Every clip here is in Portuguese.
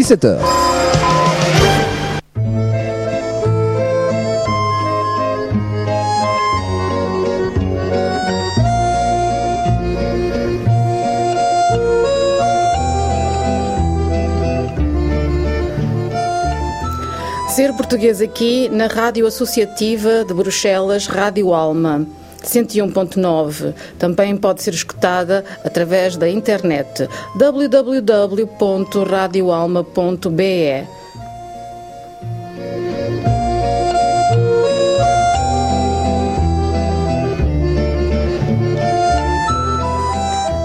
17h. Ser português aqui na Rádio Associativa de Bruxelas, Rádio Alma. 101.9. Também pode ser escutada através da internet www.radioalma.be.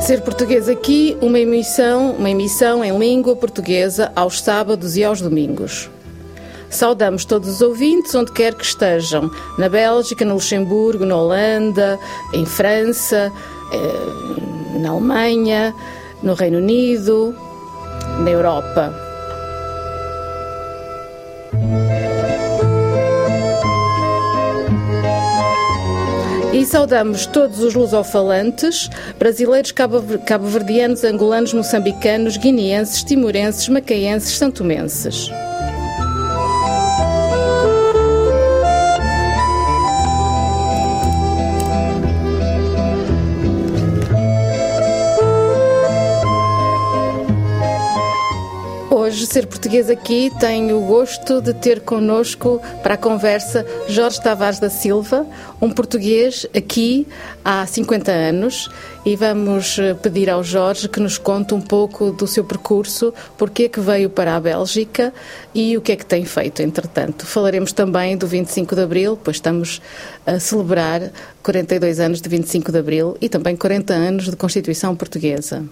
Ser português aqui, uma emissão, uma emissão em língua portuguesa aos sábados e aos domingos. Saudamos todos os ouvintes, onde quer que estejam, na Bélgica, no Luxemburgo, na Holanda, em França, eh, na Alemanha, no Reino Unido, na Europa. E saudamos todos os lusofalantes, brasileiros, cabo-verdianos, angolanos, moçambicanos, guineenses, timorenses, macaenses, santomenses. Hoje, ser português aqui, tenho o gosto de ter connosco para a conversa Jorge Tavares da Silva, um português aqui há 50 anos, e vamos eh, pedir ao Jorge que nos conte um pouco do seu percurso, porque é que veio para a Bélgica e o que é que tem feito, entretanto. Falaremos também do 25 de Abril, pois estamos a celebrar 42 anos de 25 de Abril e também 40 anos de Constituição Portuguesa.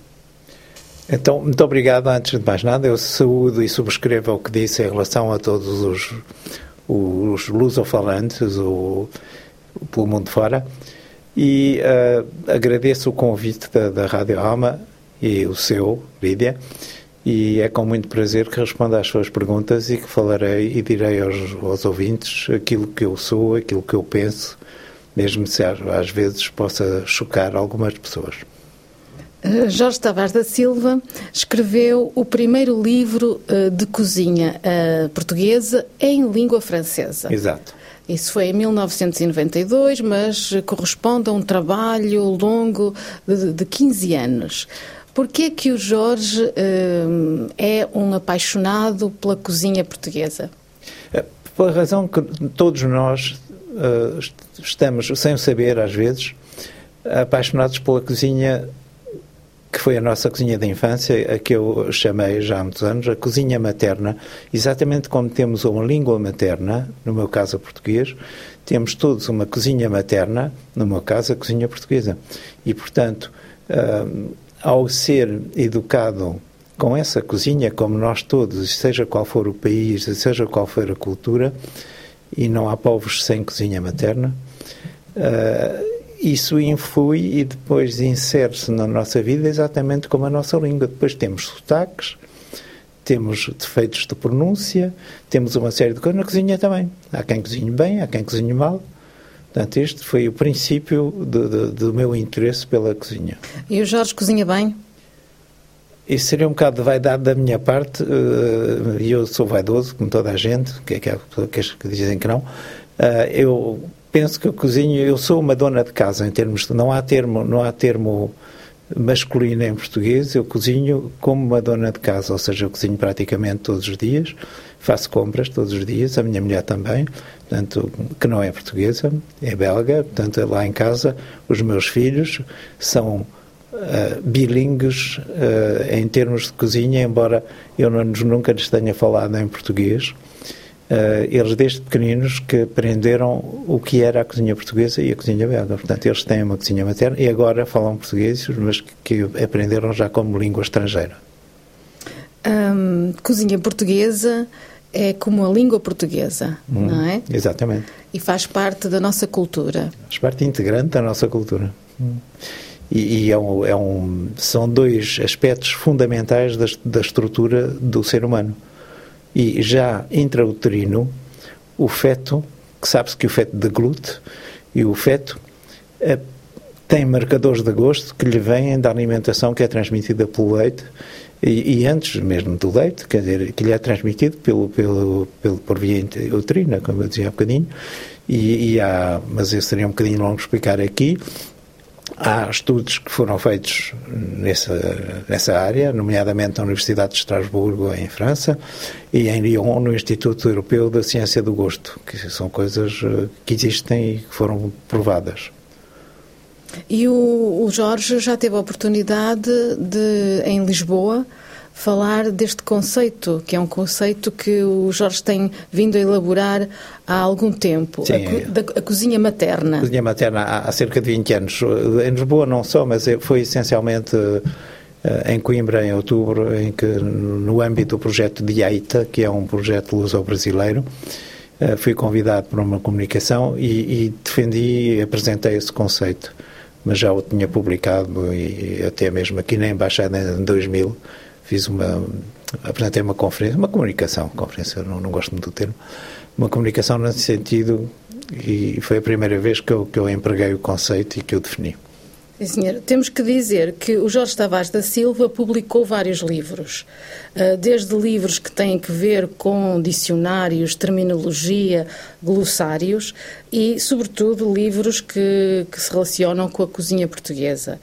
Então, muito obrigado. Antes de mais nada, eu saúdo e subscrevo o que disse em relação a todos os, os lusofalantes o, pelo mundo fora e uh, agradeço o convite da, da Rádio Alma e o seu, Lídia, e é com muito prazer que respondo às suas perguntas e que falarei e direi aos, aos ouvintes aquilo que eu sou, aquilo que eu penso, mesmo se às vezes possa chocar algumas pessoas. Eh, Jorge Tavares da Silva escreveu o primeiro livro uh, de cozinha uh, portuguesa em língua francesa. Exato. Isso foi em 1992, mas corresponde a um trabalho longo de, de 15 anos. Por que que o Jorge é um apaixonado pela cozinha portuguesa? Pela razão que todos nós estamos, sem saber às vezes, apaixonados pela cozinha que foi a nossa cozinha da infância, a que eu chamei já há muitos anos, a cozinha materna, exatamente como temos uma língua materna, no meu caso a português, temos todos uma cozinha materna, no meu caso a cozinha portuguesa. E, portanto, uh, ao ser educado com essa cozinha, como nós todos, seja qual for o país, seja qual for a cultura, e não há povos sem cozinha materna, uh, isso influi e depois insere-se na nossa vida exatamente como a nossa língua. Depois temos sotaques, temos defeitos de pronúncia, temos uma série de coisas na cozinha também. Há quem cozinhe bem, há quem cozinhe mal. Portanto, este foi o princípio de, de, do meu interesse pela cozinha. E o Jorge cozinha bem? Isso seria um bocado de vaidade da minha parte, eh, e eu sou vaidoso, como toda a gente, que é aqueles que dizem que não. Eh, eu penso que eu cozinho, eu sou uma dona de casa em termos não há termo, não há termo masculino em português, eu cozinho como uma dona de casa, ou seja, eu cozinho praticamente todos os dias, faço compras todos os dias, a minha mulher também, portanto, que não é portuguesa, é belga, portanto, lá em casa os meus filhos são uh, bilingues uh, em termos de cozinha, embora eu não, nunca lhes tenha falado em português, Uh, eles desde pequeninos que aprenderam o que era a cozinha portuguesa e a cozinha belga. Portanto, eles têm uma cozinha materna e agora falam português, mas que, que aprenderam já como língua estrangeira. Um, cozinha portuguesa é como a língua portuguesa, hum, não é? Exatamente. E faz parte da nossa cultura. Faz parte integrante da nossa cultura. Hum. E, e é um, é um, são dois aspectos fundamentais da, da estrutura do ser humano e já intrauterino, o feto, que sabe-se que o feto deglute, e o feto eh, tem marcadores de gosto que lhe vêm da alimentação que é transmitida pelo leite e, e, antes mesmo do leite, quer dizer, que lhe é transmitido pelo, pelo, pelo, por via uterina, como eu dizia há bocadinho, e, e há, mas isso seria um bocadinho longo explicar aqui, Há estudos que foram feitos nessa, nessa área, nomeadamente na Universidade de Estrasburgo, em França, e em Lyon, no Instituto Europeu da Ciência do Gosto, que são coisas eh, que existem e que foram provadas. E o, o Jorge já teve a oportunidade de, em Lisboa, falar deste conceito, que é um conceito que o Jorge tem vindo a elaborar há algum tempo, Sim, a, co da, a cozinha materna. A cozinha materna há, há, cerca de 20 anos. Em Lisboa não só, mas é, foi essencialmente eh, em Coimbra, em outubro, em que no âmbito do projeto de AITA, que é um projeto luso-brasileiro, eh, fui convidado para uma comunicação e, e defendi e apresentei esse conceito mas já o tinha publicado e até mesmo aqui na Embaixada em 2000 fiz uma apresentei uma conferência, uma comunicação, conferência, não, não gosto muito do termo, uma comunicação nesse sentido e foi a primeira vez que eu, que eu empreguei o conceito e que eu defini. Sim, senhor. Temos que dizer que o Jorge Tavares da Silva publicou vários livros, ah, desde livros que têm que ver com dicionários, terminologia, glossários e, sobretudo, livros que, que se relacionam com a cozinha portuguesa.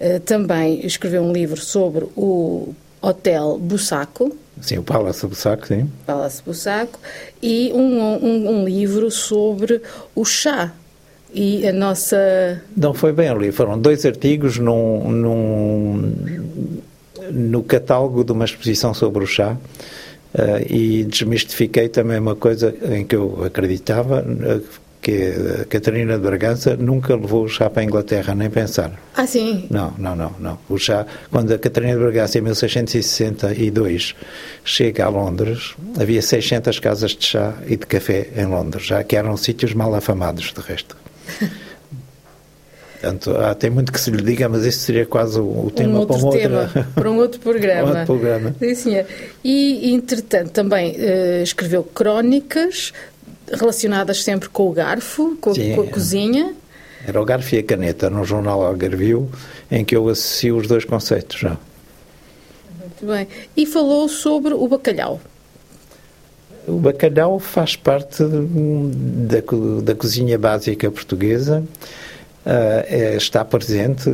Ah, também escreveu um livro sobre o Hotel Bussaco. Sim, o Palácio Bussaco, sim. Palácio Bussaco. E um, um, um livro sobre o chá e a nossa... Não foi bem ali, foram dois artigos num, num, no catálogo de uma exposição sobre o chá uh, e desmistifiquei também uma coisa em que eu acreditava, que a Catarina de Bragança nunca levou o chá para a Inglaterra, nem pensar. Ah, sim? Não, não, não, não. O chá, quando a Catarina de Bragança, em 1662, chega a Londres, havia 600 casas de chá e de café em Londres, já que eram sítios mal afamados, de resto. Portanto, ah, tem muito que se lhe diga, mas este seria quase o, o tema um para um tema, outro... para um outro programa. um outro programa. Sim, senhor. E, entretanto, também uh, escreveu crónicas relacionadas sempre com o garfo, com, Sim, com a cozinha. Era o garfo e a caneta no jornal Algarvio, em que eu associo os dois conceitos já. Muito bem. E falou sobre o bacalhau. O bacalhau faz parte da, da cozinha básica portuguesa. Uh, é, está presente,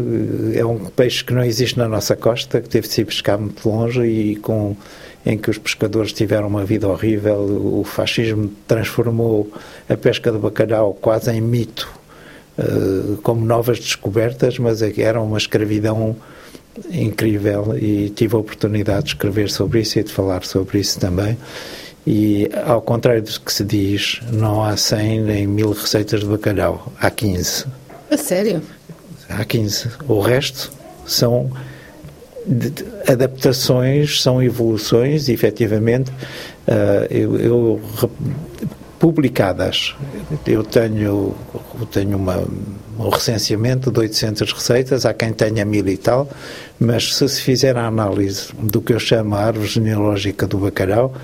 é um peixe que não existe na nossa costa, que teve de se pescar muito longe e com em que os pescadores tiveram uma vida horrível, o fascismo transformou a pesca de bacalhau quase em mito, uh, como novas descobertas, mas é era uma escravidão incrível e tive a oportunidade de escrever sobre isso e de falar sobre isso também. E, ao contrário do que se diz, não há 100 nem mil receitas de bacalhau, há 15. A sério? Há 15. O resto são adaptações, são evoluções, efetivamente, uh, eu, eu, publicadas. Eu tenho, eu tenho uma, um recenseamento de 800 receitas, há quem tenha mil e tal, mas se se fizer a análise do que eu chamo a árvore genealógica do bacalhau,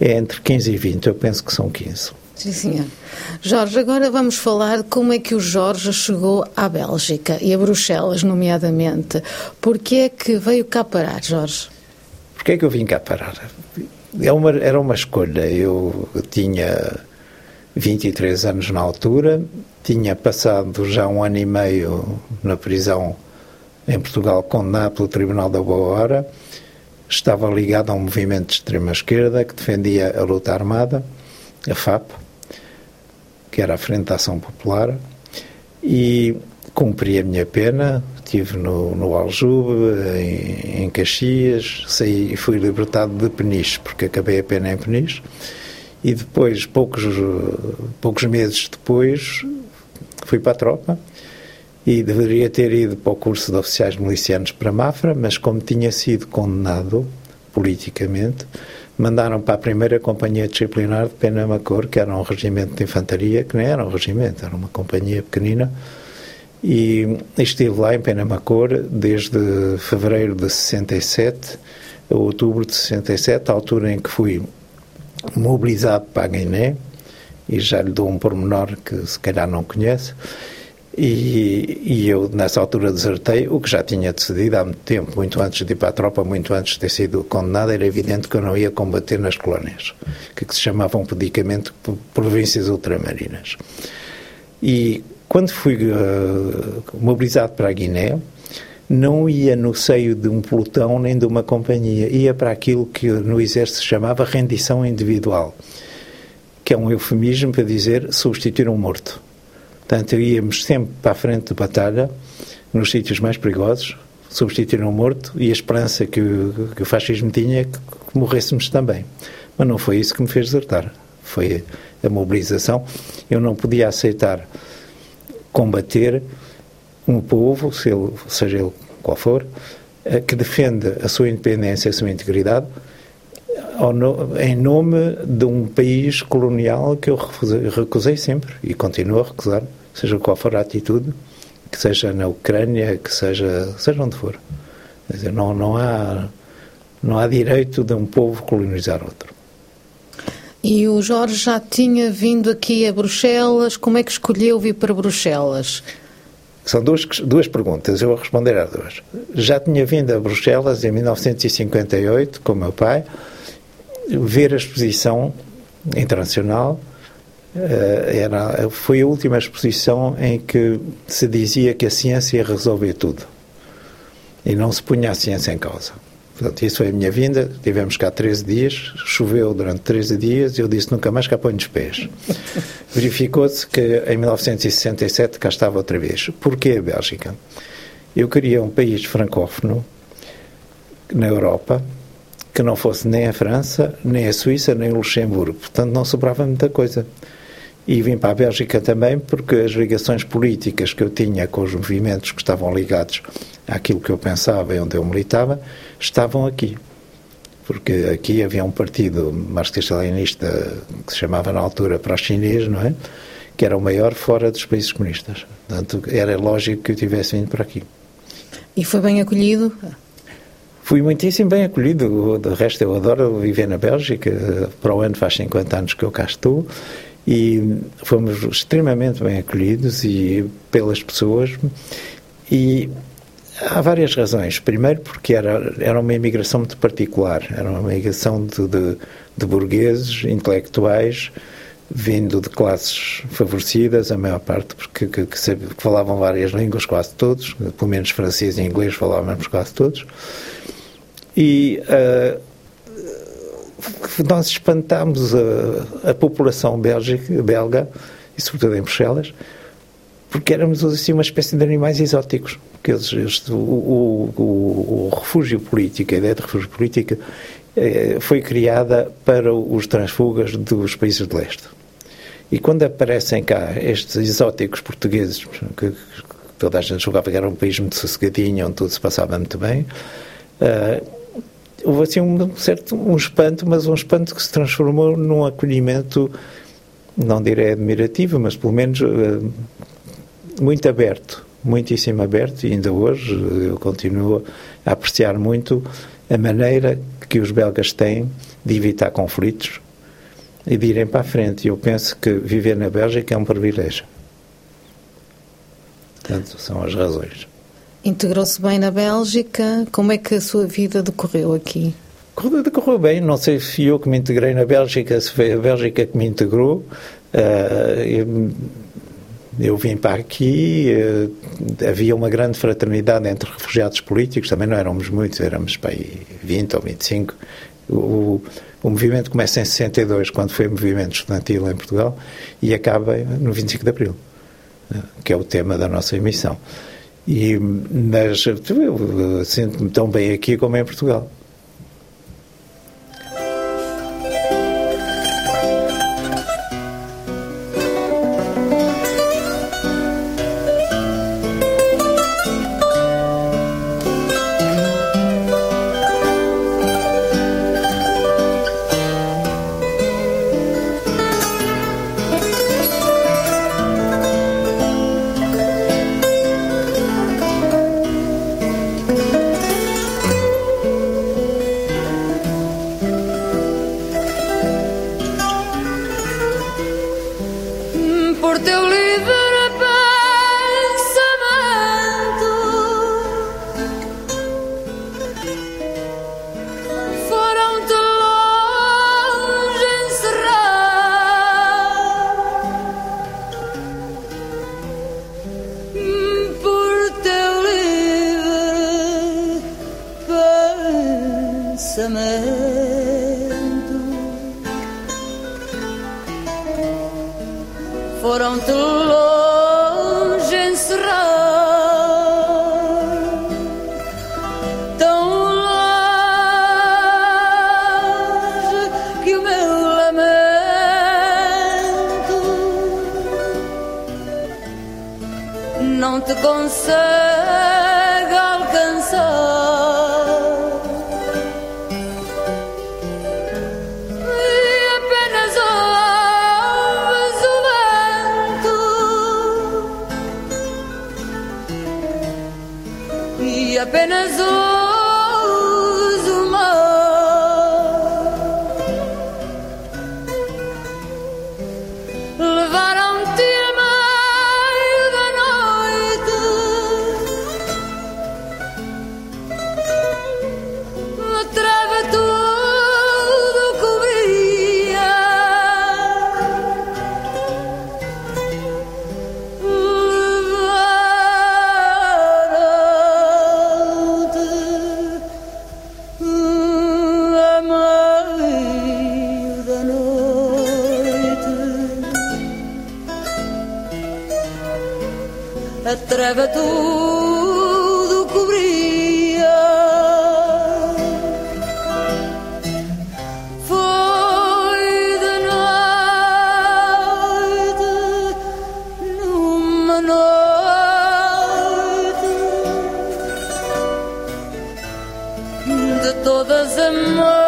é entre 15 e 20, eu penso que são 15. Sim, senhor. Jorge, agora vamos falar como é que o Jorge chegou à Bélgica e a Bruxelas, nomeadamente. Porquê é que veio cá parar, Jorge? Porquê é que eu vim cá parar? É uma, era uma escolha. Eu tinha 23 anos na altura, tinha passado já um ano e meio na prisão em Portugal, condenado pelo Tribunal da Boa Hora, estava ligado a um movimento de extrema-esquerda que defendia a luta armada, a FAP, que era a Frente da Ação Popular, e cumpri a minha pena, estive no, no Aljube, em, em Caxias, saí e fui libertado de Peniche, porque acabei a pena em Peniche, e depois, poucos, poucos meses depois, fui para a tropa, e deveria ter ido para o curso de oficiais milicianos para Mafra, mas como tinha sido condenado politicamente, mandaram para a primeira companhia disciplinar de Penamacor, que era um regimento de infantaria, que não era um regimento, era uma companhia pequenina, e estive lá em Penamacor desde fevereiro de 67 a outubro de 67, a altura em que fui mobilizado para a Guiné, e já lhe dou um pormenor que se calhar não conhece, E, e, eu, nessa altura, desertei, o que já tinha decidido há muito tempo, muito antes de ir para a tropa, muito antes de ter sido condenado, era evidente que eu não ia combater nas colónias, que, se chamavam pedicamente províncias ultramarinas. E quando fui uh, mobilizado para a Guiné, não ia no seio de um pelotão nem de uma companhia, ia para aquilo que no exército se chamava rendição individual, que é um eufemismo para dizer substituir um morto. Portanto, íamos sempre para a frente de batalha, nos sítios mais perigosos, substituir um morto e a esperança que o, que o fascismo tinha que, que morrêssemos também. Mas não foi isso que me fez desertar. Foi a mobilização. Eu não podia aceitar combater um povo, seja ele qual for, eh, que defende a sua independência, a sua integridade, em nome de um país colonial que eu recusei, recusei sempre e continuo a recusar, seja qual for a atitude, que seja na Ucrânia, que seja, seja onde for. Quer dizer, não, não, há, não há direito de um povo colonizar outro. E o Jorge já tinha vindo aqui a Bruxelas, como é que escolheu vir para Bruxelas? São duas, duas perguntas, eu vou responder às duas. Já tinha vindo a Bruxelas em 1958 com meu pai, ver a exposição internacional. Eh, era, foi a última exposição em que se dizia que a ciência ia resolver tudo e não se punha a ciência em causa. Portanto, isso foi a minha vinda. Tivemos cá 13 dias, choveu durante 13 dias e eu disse nunca mais cá ponho os pés. Verificou-se que em 1967 cá estava outra vez. Porquê a Bélgica? Eu queria um país francófono na Europa que não fosse nem a França, nem a Suíça, nem o Luxemburgo. Portanto, não sobrava muita coisa. E vim para a Bélgica também porque as ligações políticas que eu tinha com os movimentos que estavam ligados àquilo que eu pensava e onde eu militava estavam aqui. Porque aqui havia um partido marxista-leninista que se chamava na altura para chinês, não é? Que era o maior fora dos países comunistas. Portanto, era lógico que eu tivesse vindo para aqui. E foi bem acolhido? Fui muitíssimo bem acolhido. De resto, eu adoro viver na Bélgica. Para o ano faz 50 anos que eu cá estou. E fomos extremamente bem acolhidos e pelas pessoas. E há várias razões. Primeiro, porque era, era uma imigração muito particular. Era uma imigração de, de, de burgueses, intelectuais, vindo de classes favorecidas, a maior parte, porque que, que, que, falavam várias línguas, quase todos, pelo menos francês e inglês falávamos quase todos. E uh, nós espantámos a, a população belga, e sobretudo em Bruxelas, porque éramos assim uma espécie de animais exóticos. Porque eles, este, o, o, o, refúgio político, a ideia de refúgio político, eh, foi criada para os transfugas dos países de leste. E quando aparecem cá estes exóticos portugueses, que, que toda a gente julgava que era um país muito sossegadinho, onde tudo se passava muito bem, uh, houve assim um certo um espanto, mas um espanto que se transformou num acolhimento, não direi admirativo, mas pelo menos uh, muito aberto, muitíssimo aberto, e ainda hoje eu continuo a apreciar muito a maneira que os belgas têm de evitar conflitos e de irem para a frente. Eu penso que viver na Bélgica é um privilégio. Portanto, são as razões. Integrou-se bem na Bélgica. Como é que a sua vida decorreu aqui? Decorreu bem. Não sei se eu que me integrei na Bélgica, se foi a Bélgica que me integrou. Uh, eu, vim para aqui, uh, havia uma grande fraternidade entre refugiados políticos, também não éramos muitos, éramos para aí 20 ou 25. O, o movimento começa em 62, quando foi o movimento estudantil em Portugal, e acaba no 25 de Abril, uh, que é o tema da nossa emissão. E, mas sinto-me tão bem aqui como em Portugal. De todas a mais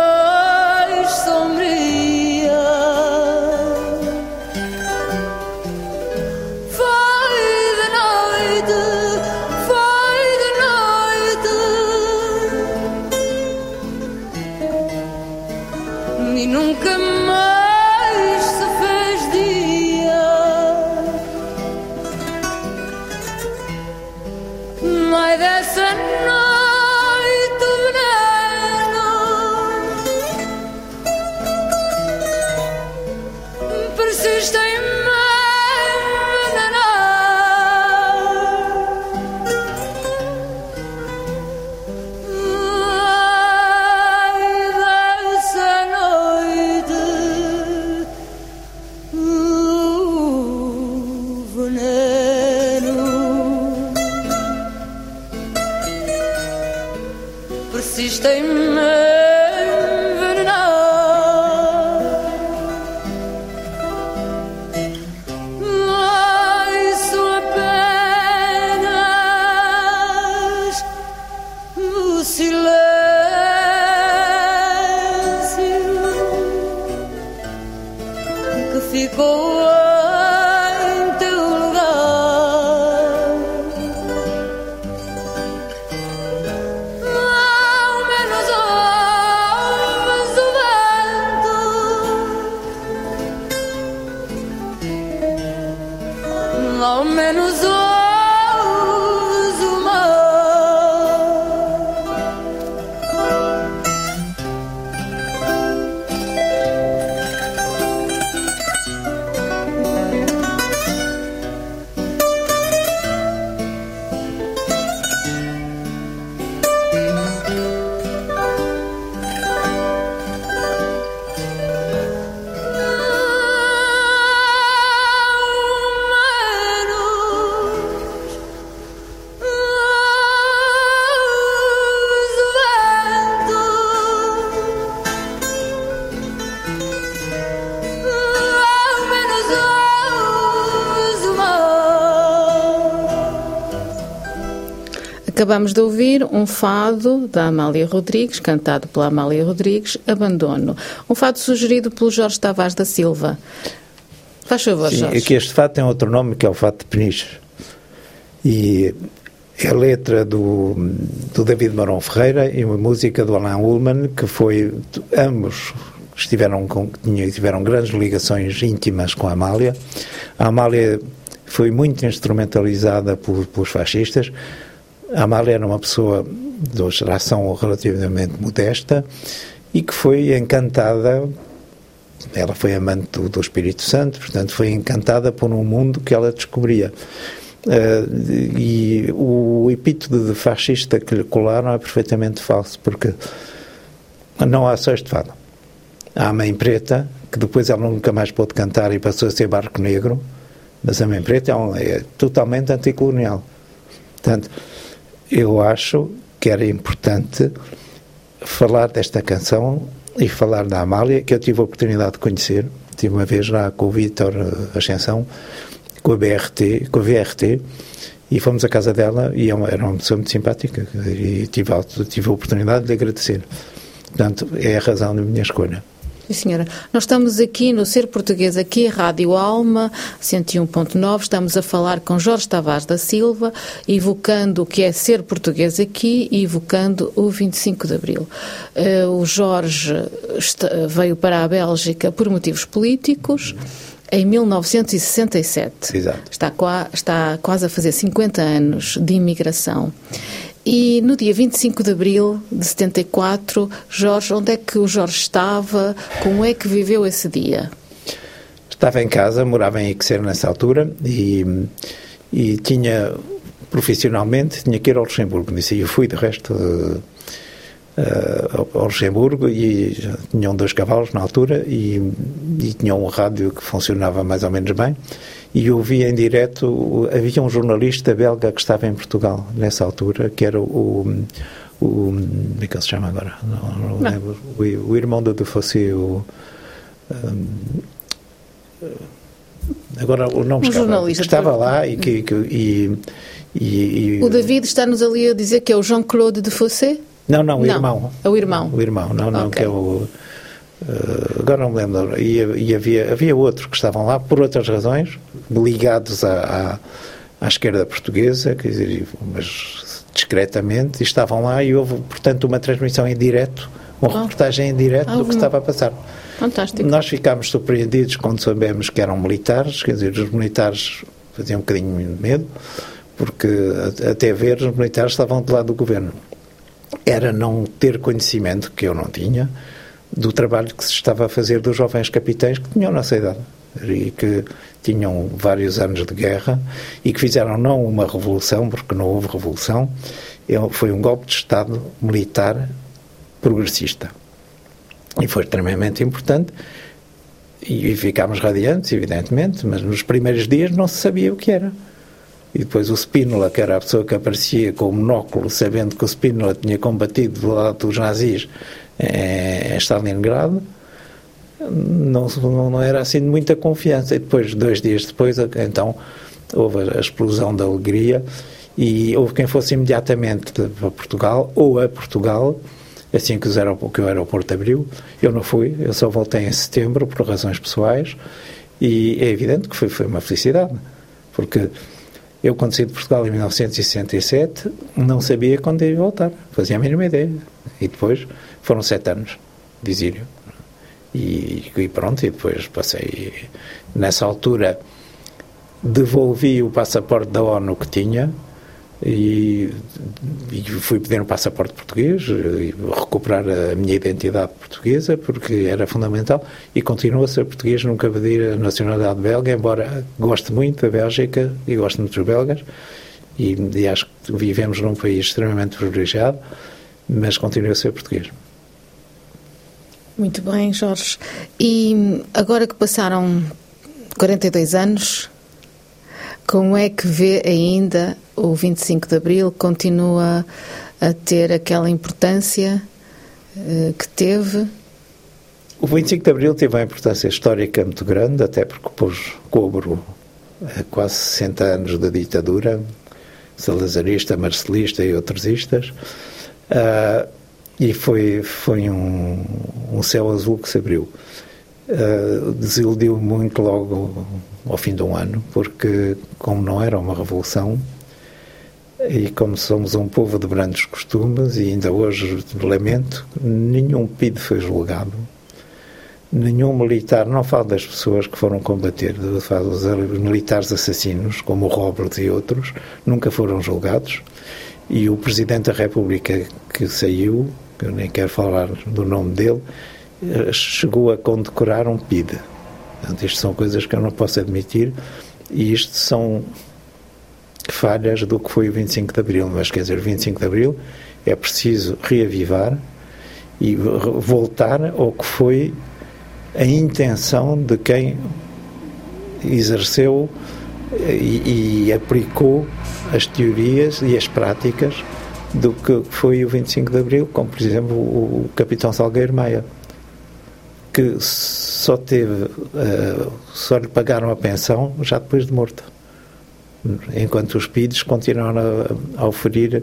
Acabamos de ouvir um fado da Amália Rodrigues, cantado pela Amália Rodrigues, Abandono. Um fado sugerido pelo Jorge Tavares da Silva. Faz favor, Sim, Jorge. é que este fato tem outro nome que é o fato de Peniche. E é a letra do, do David Marão Ferreira e uma música do Alain Ullman, que foi, ambos estiveram, com, tiveram grandes ligações íntimas com a Amália. A Amália foi muito instrumentalizada por, pelos fascistas. A Amália era uma pessoa de uma geração relativamente modesta e que foi encantada ela foi amante do, do, Espírito Santo, portanto foi encantada por um mundo que ela descobria. Uh, e o epíteto de fascista que lhe colaram é perfeitamente falso, porque não há só este fado. Há a Mãe Preta, que depois ela nunca mais pôde cantar e passou a ser Barco Negro, Mas a Mãe Preta é, um, é totalmente anticolonial. Portanto, eu acho que era importante falar desta canção e falar da Amália, que eu tive a oportunidade de conhecer. Tive uma vez lá com o Vítor Ascensão, com a BRT, com a VRT, e fomos à casa dela e é era uma pessoa muito simpática e tive, tive a oportunidade de lhe agradecer. Portanto, é a razão da minha escolha. Sim, senhora. Nós estamos aqui no Ser Português, aqui Rádio Alma, 101.9, estamos a falar com Jorge Tavares da Silva, evocando o que é ser português aqui e evocando o 25 de Abril. Uh, o Jorge veio para a Bélgica por motivos políticos em 1967. Exato. Está, está quase a fazer 50 anos de imigração. E no dia 25 de abril de 74, Jorge, onde é que o Jorge estava? Como é que viveu esse dia? Estava em casa, morava em Ixer nessa altura e, e tinha, profissionalmente, tinha que ir ao Luxemburgo. Disse, eu fui, de resto, uh, ao Luxemburgo e tinham dois cavalos na altura e, e tinham um rádio que funcionava mais ou menos bem e ouvi em direto, havia um jornalista belga que estava em Portugal nessa altura, que era o, o como é que ele se chama agora? Não, não, lembro. O, o, irmão do Defossé, o um, agora o nome um jornalista que estava lá e que, que e, e, e, o David está-nos ali a dizer que é o Jean-Claude Defossé? Não, não, o não, irmão. É o irmão. O irmão, não, não, okay. que é o agora não me lembro, e, e, havia, havia outros que estavam lá por outras razões, ligados à, à, à esquerda portuguesa, quer dizer, mas discretamente, e estavam lá e houve, portanto, uma transmissão em direto, uma oh. reportagem em direto do que estava a passar. Fantástico. Nós ficámos surpreendidos quando soubemos que eram militares, quer dizer, os militares faziam um bocadinho de medo, porque até ver os militares estavam do lado do governo. Era não ter conhecimento, que eu não tinha, do trabalho que se estava a fazer dos jovens capitães que tinham nossa idade e que tinham vários anos de guerra e que fizeram não uma revolução, porque não houve revolução, foi um golpe de Estado militar progressista. E foi extremamente importante e ficámos radiantes, evidentemente, mas nos primeiros dias não se sabia o que era. E depois o Spínola, que era a pessoa que aparecia com o monóculo, sabendo que o Spínola tinha combatido do lado dos nazis em Stalingrado, não, não era assim de muita confiança. E depois, dois dias depois, então, houve a explosão da alegria e houve quem fosse imediatamente para Portugal ou a Portugal, assim que, que o aeroporto abriu. Eu não fui, eu só voltei em setembro por razões pessoais e é evidente que foi, foi uma felicidade, porque eu, quando saí de Portugal em 1967, não sabia quando ia voltar, fazia a mínima ideia. E depois foram sete anos de exílio. E, e, pronto, e depois passei. Nessa altura, devolvi o passaporte da ONU que tinha e, e fui pedir um passaporte português, e recuperar a minha identidade portuguesa, porque era fundamental. E continuo a ser português, nunca pedi a nacionalidade belga, embora goste muito da Bélgica e gosto muito dos belgas. E, e acho que vivemos num país extremamente privilegiado, mas continuo a ser português. Muito bem, Jorge. E agora que passaram 42 anos, como é que vê ainda o 25 de Abril? Continua a ter aquela importância uh, que teve? O 25 de Abril teve uma importância histórica muito grande, até porque pôs cobro a quase 60 anos da ditadura, salazarista, marcelista e outros istas. Uh, e foi, foi um, um céu azul que se abriu. Uh, desiludiu muito logo ao fim de um ano, porque, como não era uma revolução, e como somos um povo de grandes costumes, e ainda hoje lamento, nenhum PID foi julgado, nenhum militar, não falo das pessoas que foram combater, falo dos militares assassinos, como o Roberts e outros, nunca foram julgados, e o Presidente da República que saiu que eu nem quero falar do nome dele, eh, chegou a condecorar um PID. Portanto, isto são coisas que eu não posso admitir e isto são falhas do que foi o 25 de Abril. Mas, quer dizer, o 25 de Abril é preciso reavivar e voltar ao que foi a intenção de quem exerceu e, e aplicou as teorias e as práticas do que foi o 25 de Abril, como por exemplo o capitão Salgueiro Maia, que só teve, uh, só lhe pagaram a pensão já depois de morto, enquanto os PIDs continuaram a, a oferir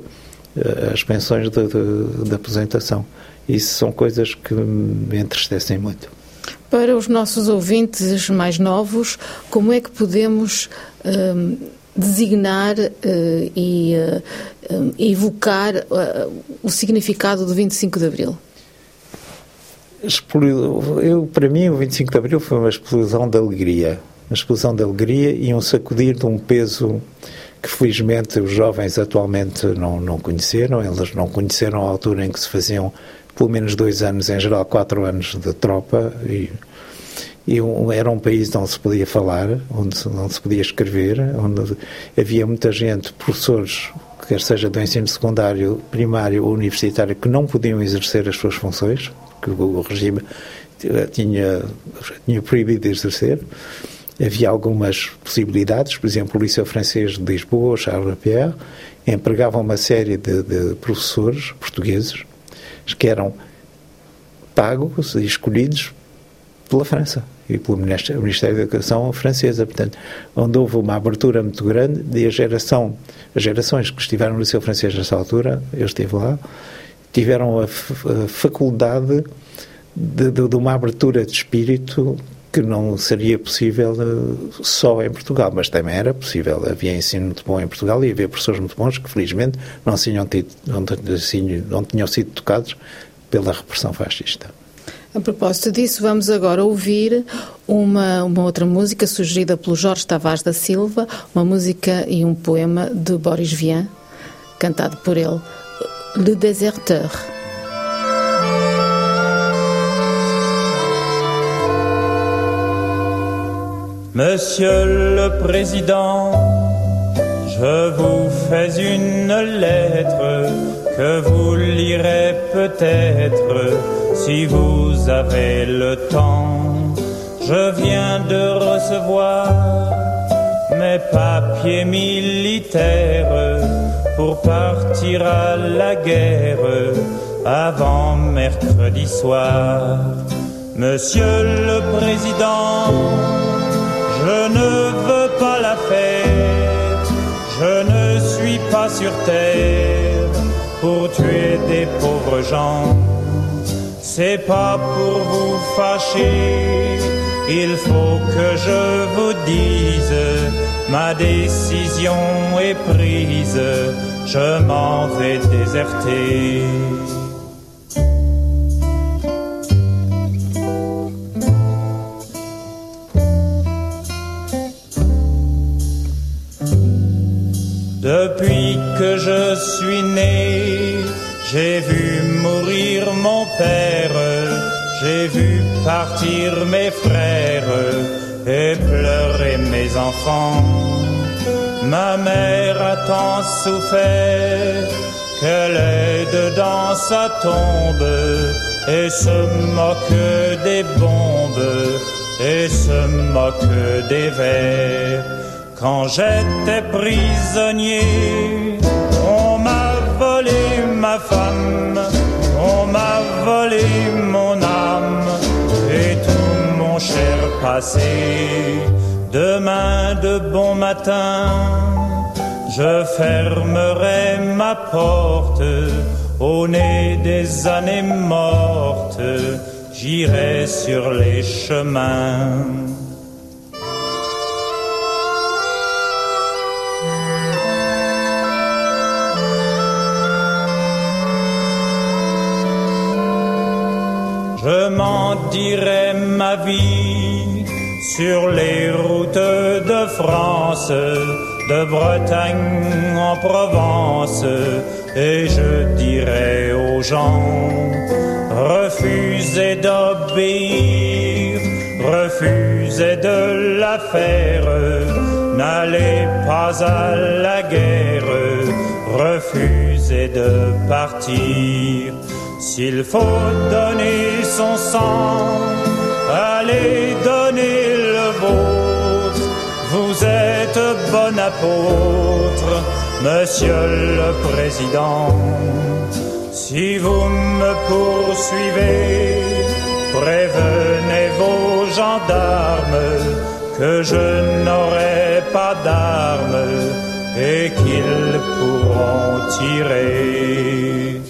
uh, as pensões de, de, de aposentação. Isso são coisas que me entristecem muito. Para os nossos ouvintes mais novos, como é que podemos um, designar uh, e uh, evocar uh, o significado do 25 de Abril? Eu, para mim, o 25 de Abril foi uma explosão de alegria. Uma explosão de alegria e um sacudir de um peso que, felizmente, os jovens atualmente não, não conheceram. Eles não conheceram a altura em que se faziam pelo menos dois anos, em geral quatro anos de tropa e, e era um país onde se podia falar, onde onde se podia escrever, onde havia muita gente, professores, quer seja do ensino secundário, primário ou universitário, que não podiam exercer as suas funções, que o regime tinha, tinha proibido de exercer. Havia algumas possibilidades, por exemplo, o Liceu Francês de Lisboa, Charles Lapierre, empregava uma série de, de professores portugueses que eram pagos e escolhidos pela França e pelo Ministério, da Educação francesa, portanto, onde houve uma abertura muito grande e a geração, as gerações que estiveram no Liceu Francês nessa altura, eu estive lá, tiveram a, a faculdade de, de, de, uma abertura de espírito que não seria possível uh, só em Portugal, mas também era possível. Havia ensino muito bom em Portugal e havia professores muito bons que, felizmente, não tinham, tido, não, não tinham sido tocados pela repressão fascista. A propósito disso, vamos agora ouvir uma, uma outra música sugerida pelo Jorge Tavares da Silva, uma música e um poema de Boris Vian, cantado por ele, Le Déserteur. Monsieur le Président, je vous fais une lettre que vous lirez peut-être si vous avez le temps. Je viens de recevoir mes papiers militaires pour partir à la guerre avant mercredi soir. Monsieur le Président, je ne veux pas la faire, je ne suis pas sur terre pour tuer des pauvres gens. C'est pas pour vous fâcher, il faut que je vous dise, ma décision est prise, je m'en vais déserter. Depuis que je suis né, j'ai vu mourir mon père, j'ai vu partir mes frères et pleurer mes enfants. Ma mère a tant souffert qu'elle est dedans sa tombe et se moque des bombes et se moque des vers. Quand j'étais prisonnier, femme, on m'a volé mon âme et tout mon cher passé. Demain de bon matin, je fermerai ma porte au nez des années mortes, j'irai sur les chemins Je m'en dirai ma vie sur les routes de France, de Bretagne en Provence, et je dirai aux gens, refusez d'obéir, refusez de la faire, n'allez pas à la guerre, refusez de partir. S'il faut donner son sang, allez donner le vôtre. Vous êtes bon apôtre, monsieur le président. Si vous me poursuivez, prévenez vos gendarmes que je n'aurai pas d'armes et qu'ils pourront tirer.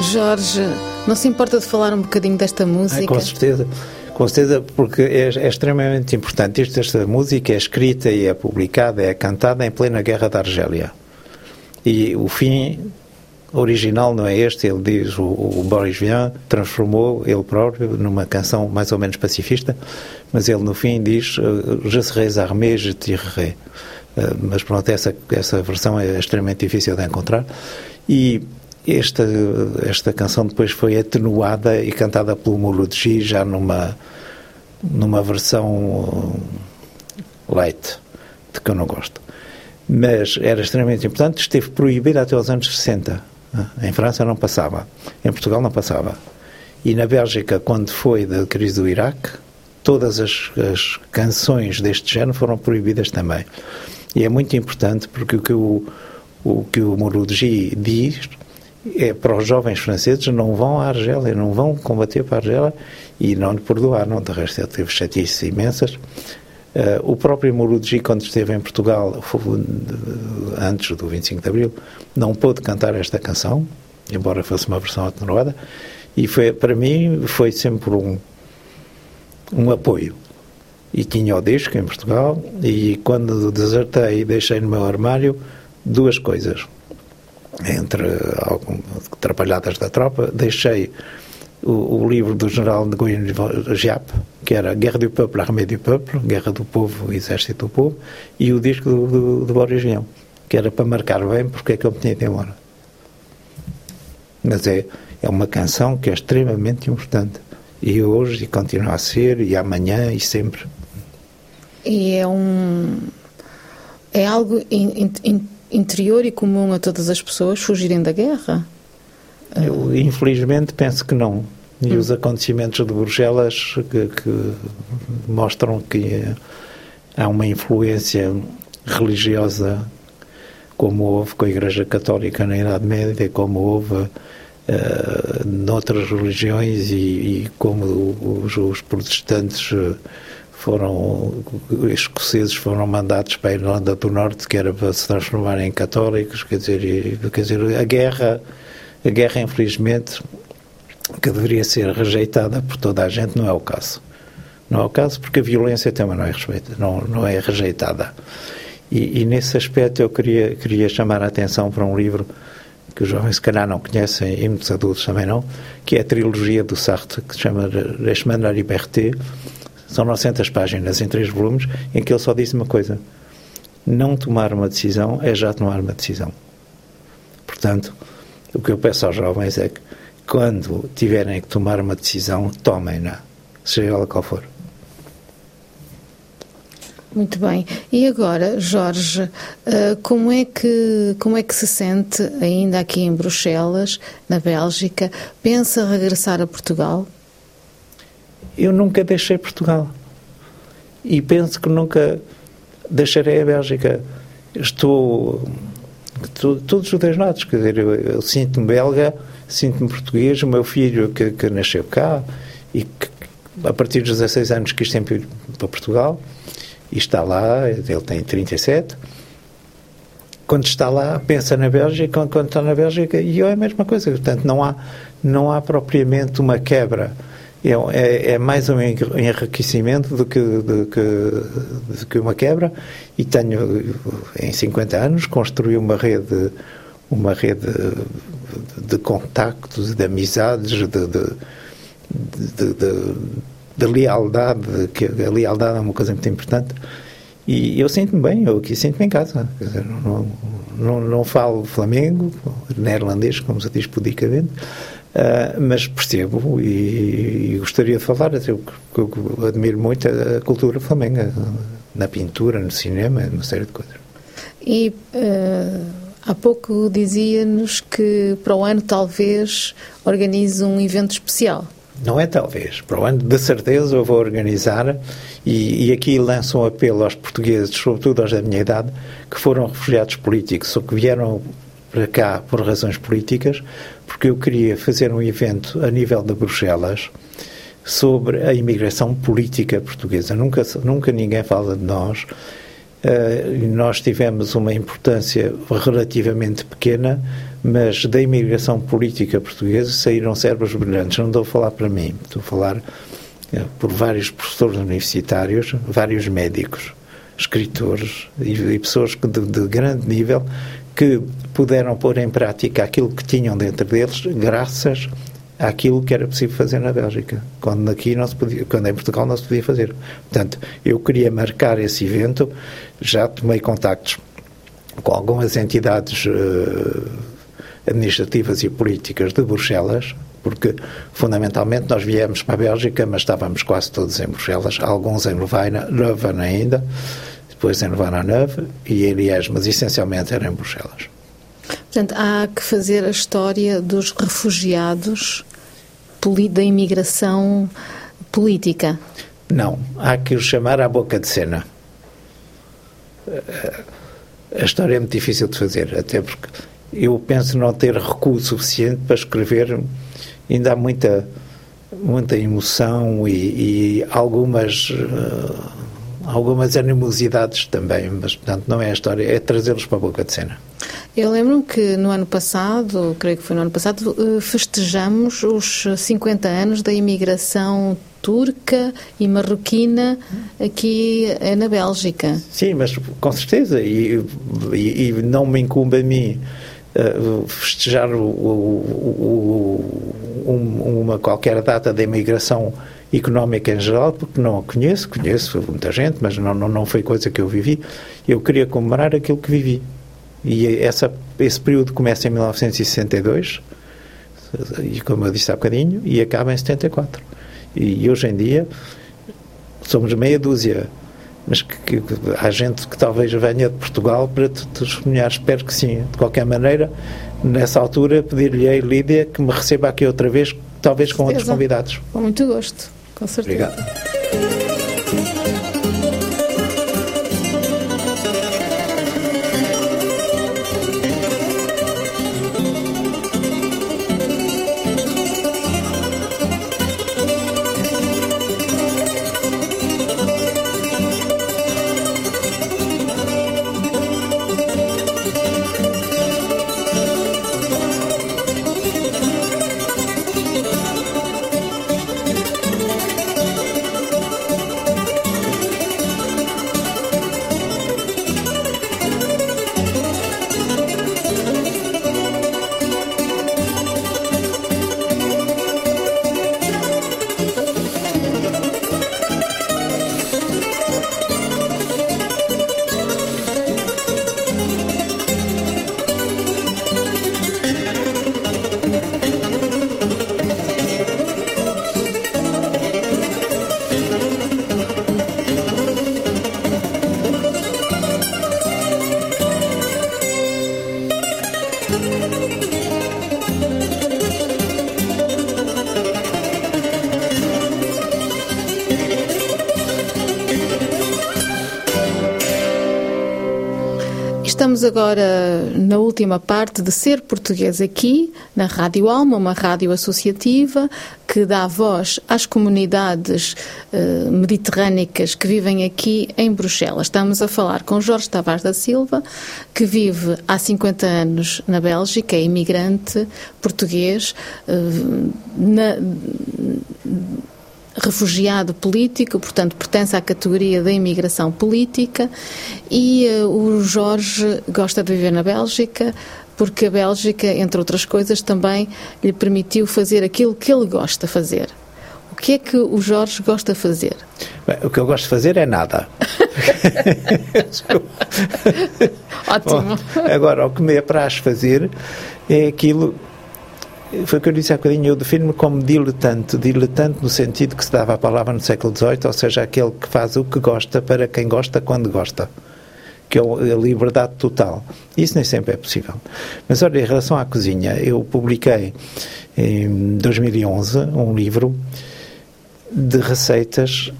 Jorge, não se importa de falar um bocadinho desta música? Ai, com certeza. Com certeza, porque é, é, extremamente importante. Isto, esta música é escrita e é publicada, é cantada em plena Guerra da Argélia. E o fim original não é este, ele diz, o, o Boris Vian transformou ele próprio numa canção mais ou menos pacifista, mas ele no fim diz eh, Je serai armé, je tirerai. Eh, mas pronto, essa, essa versão é extremamente difícil de encontrar. E esta, esta canção depois foi atenuada e cantada pelo Mouloudji já numa, numa versão light, de que eu não gosto. Mas era extremamente importante, esteve proibida até aos anos 60. Em França não passava, em Portugal não passava. E na Bélgica, quando foi da crise do Iraque, todas as, as canções deste género foram proibidas também. E é muito importante porque o que o, o, que o Mouloudji diz é para os jovens franceses não vão à Argélia, não vão combater para a Argélia e não lhe perdoaram. De resto, ele teve chatices imensas. Uh, o próprio Mouloudji, quando esteve em Portugal, antes do 25 de Abril, não pôde cantar esta canção, embora fosse uma versão atenuada, e foi, para mim foi sempre um, um apoio. E tinha o disco em Portugal, e quando desertei e deixei no meu armário, duas coisas entre algumas atrapalhadas da tropa, deixei o, o, livro do general de Nguyen Giap, que era Guerra do Peuple, Armée du Peuple, Guerra do Povo, Exército do Povo, e o disco do, do, do Boris Vian, que era para marcar bem porque é que ele tinha ido embora. Mas é, é uma canção que é extremamente importante. E hoje, e continua a ser, e amanhã, e sempre. E é um. É algo in, in, interior e comum a todas as pessoas fugirem da guerra? Eu, infelizmente, penso que não. E hum. os acontecimentos de Bruxelas que, que, mostram que há uma influência religiosa, como houve com a Igreja Católica na Idade Média, como houve uh, noutras religiões e, e como os, os protestantes. Uh, foram escoceses foram mandados para a Irlanda do Norte que era para se transformarem em católicos quer dizer quer dizer a guerra a guerra infelizmente que deveria ser rejeitada por toda a gente não é o caso. Não é o caso porque a violência também não é respeita não não é rejeitada. E, e nesse aspecto eu queria queria chamar a atenção para um livro que os jovens se calhar não conhecem e muitos adultos também não, que é a trilogia do Sartre, que se chama Les Chemins de la Liberté, são 900 páginas em três volumes em que ele só diz uma coisa: não tomar uma decisão é já tomar uma decisão. Portanto, o que eu peço aos jovens é que, quando tiverem que tomar uma decisão, tomem-na, seja ela qual for. Muito bem. E agora, Jorge, eh, como é que como é que se sente ainda aqui em Bruxelas, na Bélgica? Pensa regressar a Portugal? Eu nunca deixei Portugal. E penso que nunca deixarei a Bélgica. Estou, todos os dois lados, quer dizer, eu, eu sinto-me belga, sinto-me português, o meu filho que, que nasceu cá e que a partir dos 16 anos quis sempre ir para Portugal e está lá, ele tem 37 quando está lá pensa na Bélgica, quando, quando está na Bélgica e eu é a mesma coisa, portanto não há, não há propriamente uma quebra é, é, é, mais um enriquecimento do que, do, que, do que uma quebra. E tenho em 50 anos construí uma rede uma rede de, contactos, de amizades, de, de, de, de lealdade, que a lealdade é uma coisa muito importante. E eu sinto-me bem, eu aqui sinto-me em casa. Dizer, não, não, não, falo Flamengo, neerlandês, como se diz pudicamente, Uh, mas percebo e, e, gostaria de falar, eu, eu, eu, admiro muito a cultura flamenga, na pintura, no cinema, uma série de coisas. E uh, há pouco dizia-nos que para o ano talvez organize um evento especial. Não é talvez. Para o ano, de certeza, eu vou organizar e, e, aqui lanço um apelo aos portugueses, sobretudo aos da minha idade, que foram refugiados políticos ou que vieram para cá por razões políticas, porque eu queria fazer um evento a nível de Bruxelas sobre a imigração política portuguesa. Nunca, nunca ninguém fala de nós. Uh, nós tivemos uma importância relativamente pequena, mas da imigração política portuguesa saíram cérebros brilhantes. Não estou a falar para mim, estou a falar uh, por vários professores universitários, vários médicos, escritores e, e pessoas de, de grande nível que puderam pôr em prática aquilo que tinham dentro deles, graças àquilo que era possível fazer na Bélgica, quando aqui não se podia, quando em Portugal não se podia fazer. Portanto, eu queria marcar esse evento, já tomei contactos com algumas entidades uh, administrativas e políticas de Bruxelas, porque fundamentalmente nós viemos para a Bélgica, mas estávamos quase todos em Bruxelas, alguns em Louvain, Leuven ainda, depois em Louvain-la-Neuve e em Liège, mas essencialmente era em Bruxelas. Portanto, há que fazer a história dos refugiados da imigração política. Não, há que os chamar à boca de cena. A história é muito difícil de fazer, até porque eu penso não ter recuo suficiente para escrever. Ainda há muita, muita emoção e, e algumas. Uh, algumas animosidades também, mas portanto não é a história, é trazê-los para a boca de cena. Eu lembro-me que no ano passado, creio que foi no ano passado, eh, festejamos os 50 anos da imigração turca e marroquina aqui eh, na Bélgica. Sim, mas com certeza, e, e, e não me incumbe a mim uh, festejar o, o, o, um, uma qualquer data da imigração económica em geral, porque não a conheço, conheço muita gente, mas não, não, não foi coisa que eu vivi. Eu queria comemorar aquilo que vivi. E essa, esse período começa em 1962, e como eu disse há bocadinho, e acaba em 74. E hoje em dia somos meia dúzia, mas que, que, há gente que talvez venha de Portugal para te testemunhar, espero que sim. De qualquer maneira, nessa altura, pedir-lhe a Lídia que me receba aqui outra vez, talvez com outros convidados. Com muito gosto. Com certeza. Obrigado. Agora na última parte de Ser Português aqui, na Rádio Alma, uma rádio associativa que dá voz às comunidades eh, mediterrânicas que vivem aqui em Bruxelas. Estamos a falar com Jorge Tavares da Silva, que vive há 50 anos na Bélgica, é imigrante português, eh, na, refugiado político, portanto, pertence à categoria da imigração política, e uh, o Jorge gosta de viver na Bélgica, porque a Bélgica, entre outras coisas, também lhe permitiu fazer aquilo que ele gosta de fazer. O que é que o Jorge gosta de fazer? Bem, o que eu gosto de fazer é nada. Ótimo. Bom, agora, o que me apraz fazer é aquilo foi o que eu disse há bocadinho, eu defino-me como diletante, diletante no sentido que se dava a palavra no século XVIII, ou seja, aquele que faz o que gosta para quem gosta quando gosta. que é a liberdade total. Isso nem sempre é possível. Mas olha, em relação à cozinha, eu publiquei em 2011 um livro de receitas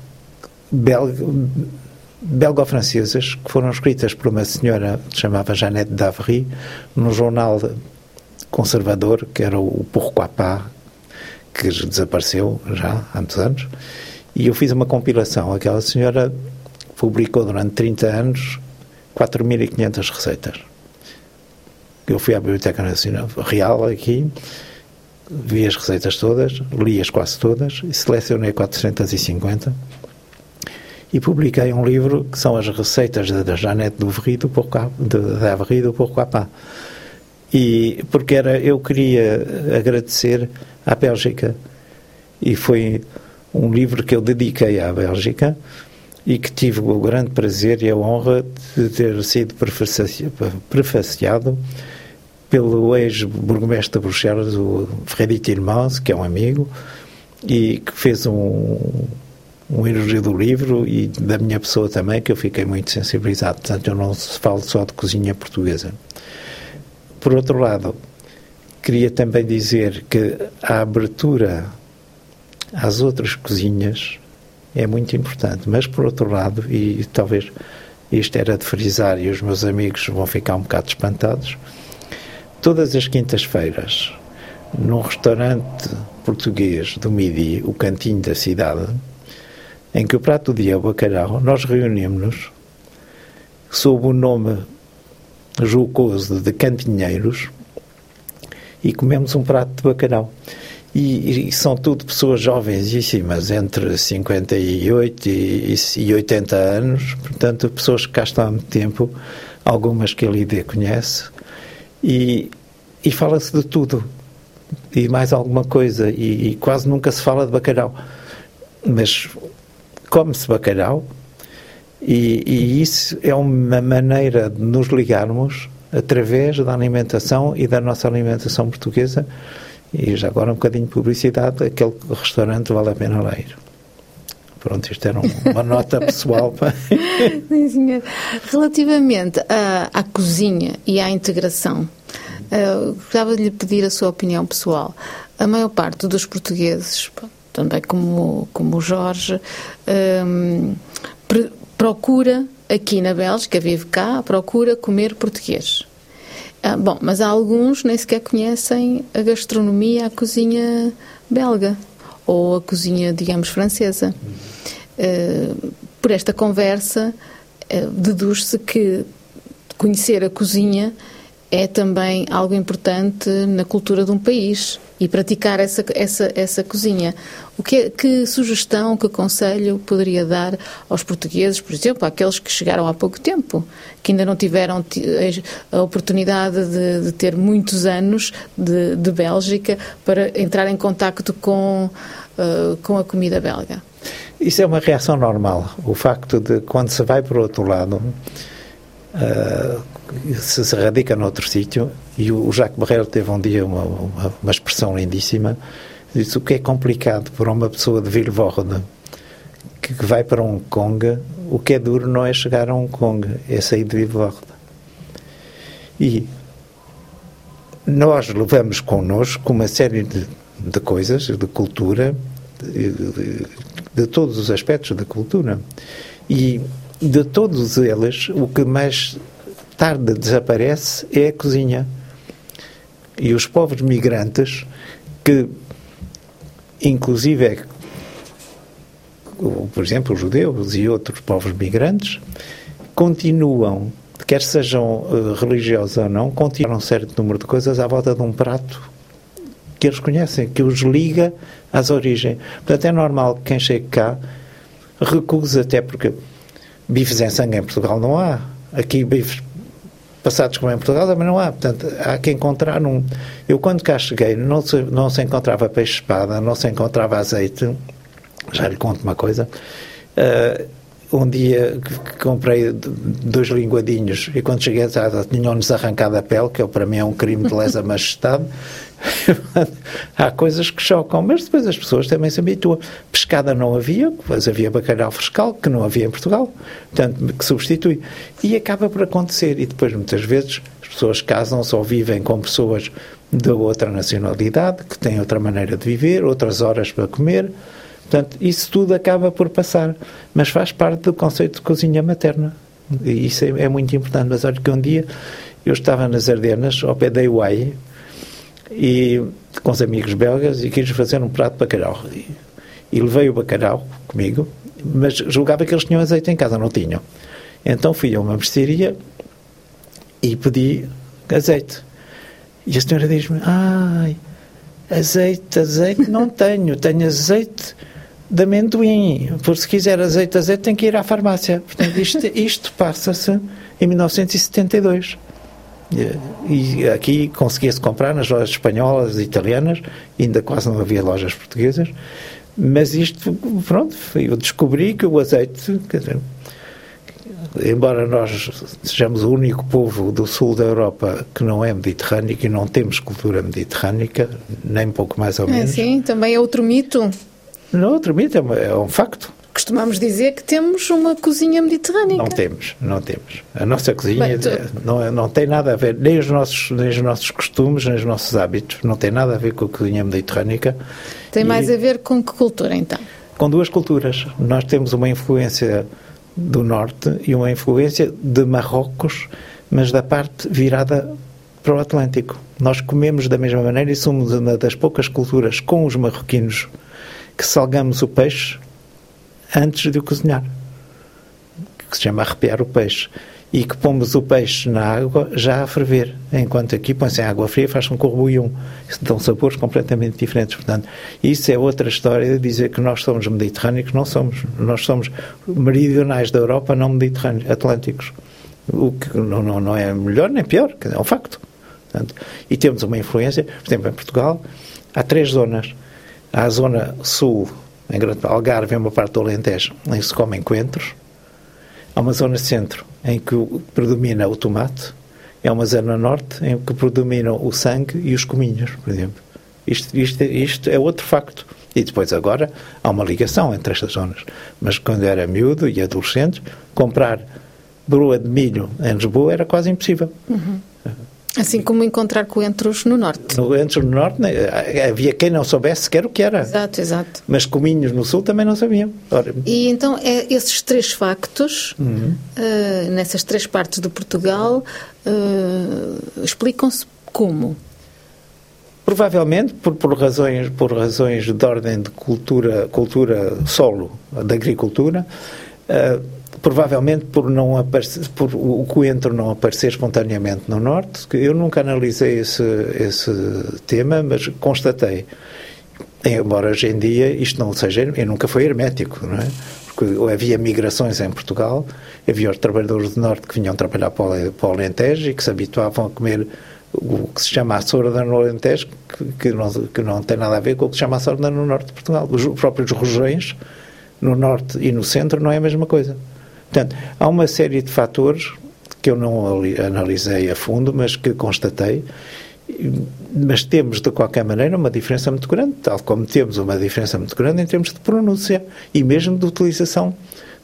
belgo-francesas que foram escritas por uma senhora que se chamava Jeannette Davry num jornal conservador que era o Pas que desapareceu já há muitos anos. E eu fiz uma compilação. Aquela senhora publicou durante 30 anos 4.500 receitas. Eu fui à Biblioteca Nacional Real aqui vi as receitas todas li-as quase todas e selecionei 450 e publiquei um livro que são as receitas da Jeanette Duvry do Pourquoi, de, de do Pourquoi Pas. E porque era, eu queria agradecer à Bélgica e foi um livro que eu dediquei à Bélgica e que tive o grande prazer e a honra de ter sido prefaciado pelo ex-burgomestre de Bruxelas, o Freddy Tilmans, que é um amigo, e que fez um, um elogio do livro e da minha pessoa também, que eu fiquei muito sensibilizado. Portanto, eu não falo só de cozinha portuguesa. Por outro lado, queria também dizer que a abertura às outras cozinhas é muito importante, mas por outro lado, e talvez isto era de frisar e os meus amigos vão ficar um bocado espantados, todas as quintas-feiras, num restaurante português do Midi, o Cantinho da Cidade, em que o prato do dia é o bacalhau, nós reunimos-nos sob o nome jocoso de cantinheiros e comemos um prato de bacalhau. E, e, são tudo pessoas jovensíssimas, entre 58 e, e 80 anos, portanto, pessoas que cá estão há muito tempo, algumas que a Lídia conhece, e, e fala-se de tudo, e mais alguma coisa, e, e quase nunca se fala de bacalhau. Mas come-se bacalhau e, e, isso é uma maneira de nos ligarmos através da alimentação e da nossa alimentação portuguesa. E já agora um bocadinho de publicidade, aquele restaurante vale a pena ler. Pronto, isto era uma nota pessoal. Sim, senhor. Relativamente à, à cozinha e à integração, uh, gostava de lhe pedir a sua opinião pessoal. A maior parte dos portugueses, também como, como o Jorge, um, procura aqui na Bélgica, vive cá, procura comer português. Ah, bom, mas há alguns nem sequer conhecem a gastronomia, a cozinha belga ou a cozinha, digamos, francesa. Uh, por esta conversa, uh, deduz-se que conhecer a cozinha é também algo importante na cultura de um país e praticar essa, essa, essa cozinha. O que, que sugestão, que conselho poderia dar aos portugueses, por exemplo, àqueles que chegaram há pouco tempo, que ainda não tiveram a oportunidade de, de ter muitos anos de, de, Bélgica para entrar em contacto com, uh, com a comida belga? Isso é uma reação normal. O facto de, quando se vai para o outro lado, uh, se, se radica noutro sítio, e o, Jacques Barreiro teve um dia uma, uma, uma expressão lindíssima, disse o que é complicado para uma pessoa de Vilvoorde que, que vai para Hong Kong, o que é duro não é chegar a Hong Kong, é sair de Vilvoorde. E nós levamos connosco uma série de, de coisas, de cultura, de, de, de todos os aspectos da cultura. E de todos eles, o que mais tarde desaparece é a cozinha. E os povos migrantes, que inclusive, é, por exemplo, os judeus e outros povos migrantes, continuam, quer sejam uh, religiosos ou não, continuam um certo número de coisas à volta de um prato que eles conhecem, que os liga às origens. Portanto, é normal que quem chegue cá recuse, até porque bifes em sangue em Portugal não há. Aqui bifes passados como em Portugal também não há. Portanto, há que encontrar um. Eu, quando cá cheguei, não se, não se encontrava peixe-espada, não se encontrava azeite. Já lhe conto uma coisa. Uh, um dia comprei dois linguadinhos e quando cheguei tinham-nos arrancado a pele, que para mim é um crime de lesa majestade. Há coisas que chocam, mas depois as pessoas também se habituam. Pescada não havia, mas havia bacalhau fiscal, que não havia em Portugal, portanto, que substitui. E acaba por acontecer. E depois, muitas vezes, as pessoas casam-se ou vivem com pessoas de outra nacionalidade, que têm outra maneira de viver, outras horas para comer. Portanto, isso tudo acaba por passar, mas faz parte do conceito de cozinha materna. E isso é, é muito importante. Mas olha que um dia eu estava nas Ardenas, ao pé da Iwai, e com os amigos belgas, e quis fazer um prato de bacalhau. E, e levei o bacalhau comigo, mas julgava que eles tinham azeite em casa, não tinham. Então fui a uma mercearia e pedi azeite. E a senhora diz-me: Ai, azeite, azeite não tenho, tenho azeite de amendoim. Por se quiser azeite, azeite, tem que ir à farmácia. Portanto, isto, isto passa-se em 1972. E aqui conseguia-se comprar nas lojas espanholas e italianas, ainda quase não havia lojas portuguesas, mas isto, pronto, eu descobri que o azeite, dizer, embora nós sejamos o único povo do sul da Europa que não é mediterrâneo e não temos cultura mediterrânica, nem pouco mais ou menos. É, sim, também é outro mito. Não, outro mito, é, é um facto. Costumamos dizer que temos uma cozinha mediterrânea. Não temos, não temos. A nossa cozinha Bem, tu... não, não tem nada a ver, nem os, nossos, nem os nossos costumes, nem os nossos hábitos, não tem nada a ver com a cozinha mediterrânica. Tem e... mais a ver com que cultura, então? Com duas culturas. Nós temos uma influência do norte e uma influência de Marrocos, mas da parte virada para o Atlântico. Nós comemos da mesma maneira e somos uma das poucas culturas com os marroquinos que salgamos o peixe antes de o cozinhar, que se chama arrepiar o peixe. E que pomos o peixe na água já a ferver, enquanto aqui põe-se em água fria faz um corbuium. São sabores completamente diferentes. Portanto, isso é outra história de dizer que nós somos mediterrâneos, não somos. Nós somos meridionais da Europa, não mediterrâneos, atlânticos. O que não, não, não é melhor nem pior, é um facto. Portanto, e temos uma influência, por exemplo, em Portugal, há três zonas. Há a zona sul em Grande Algarve é uma parte do Alentejo em que se comem coentros. Há uma zona centro em que predomina o tomate. É uma zona norte em que predominam o sangue e os cominhos, por exemplo. Isto, isto, isto é outro facto. E depois agora há uma ligação entre estas zonas. Mas quando era miúdo e adolescente, comprar broa de milho em Lisboa era quase impossível. Uhum. Assim como encontrar coentros no norte. Coentros no norte, né? havia quem não soubesse sequer o que era. Exato, exato. Mas cominhos no sul também não sabiam. Ora... E então, é, esses três factos, uhum. uh, nessas três partes de Portugal, uh, explicam-se como? Provavelmente por, por, razões, por razões de ordem de cultura, cultura solo, da agricultura, uh, provavelmente por não aparecer, por o coentro não aparecer espontaneamente no norte. Eu nunca analisei esse, esse tema, mas constatei. Embora hoje em dia isto não seja, eu nunca foi hermético, não é? Porque havia migrações em Portugal, havia os trabalhadores do norte que vinham trabalhar para o, para o Alentejo e que se habituavam a comer o que se chama a sorda no Alentejo, que, que, não, que não tem nada a ver com o que se chama a sorda no norte de Portugal. Os próprios rojões, no norte e no centro, não é a mesma coisa. Portanto, há uma série de fatores que eu não analisei a fundo, mas que constatei. Mas temos, de qualquer maneira, uma diferença muito grande, tal como temos uma diferença muito grande em termos de pronúncia e mesmo de utilização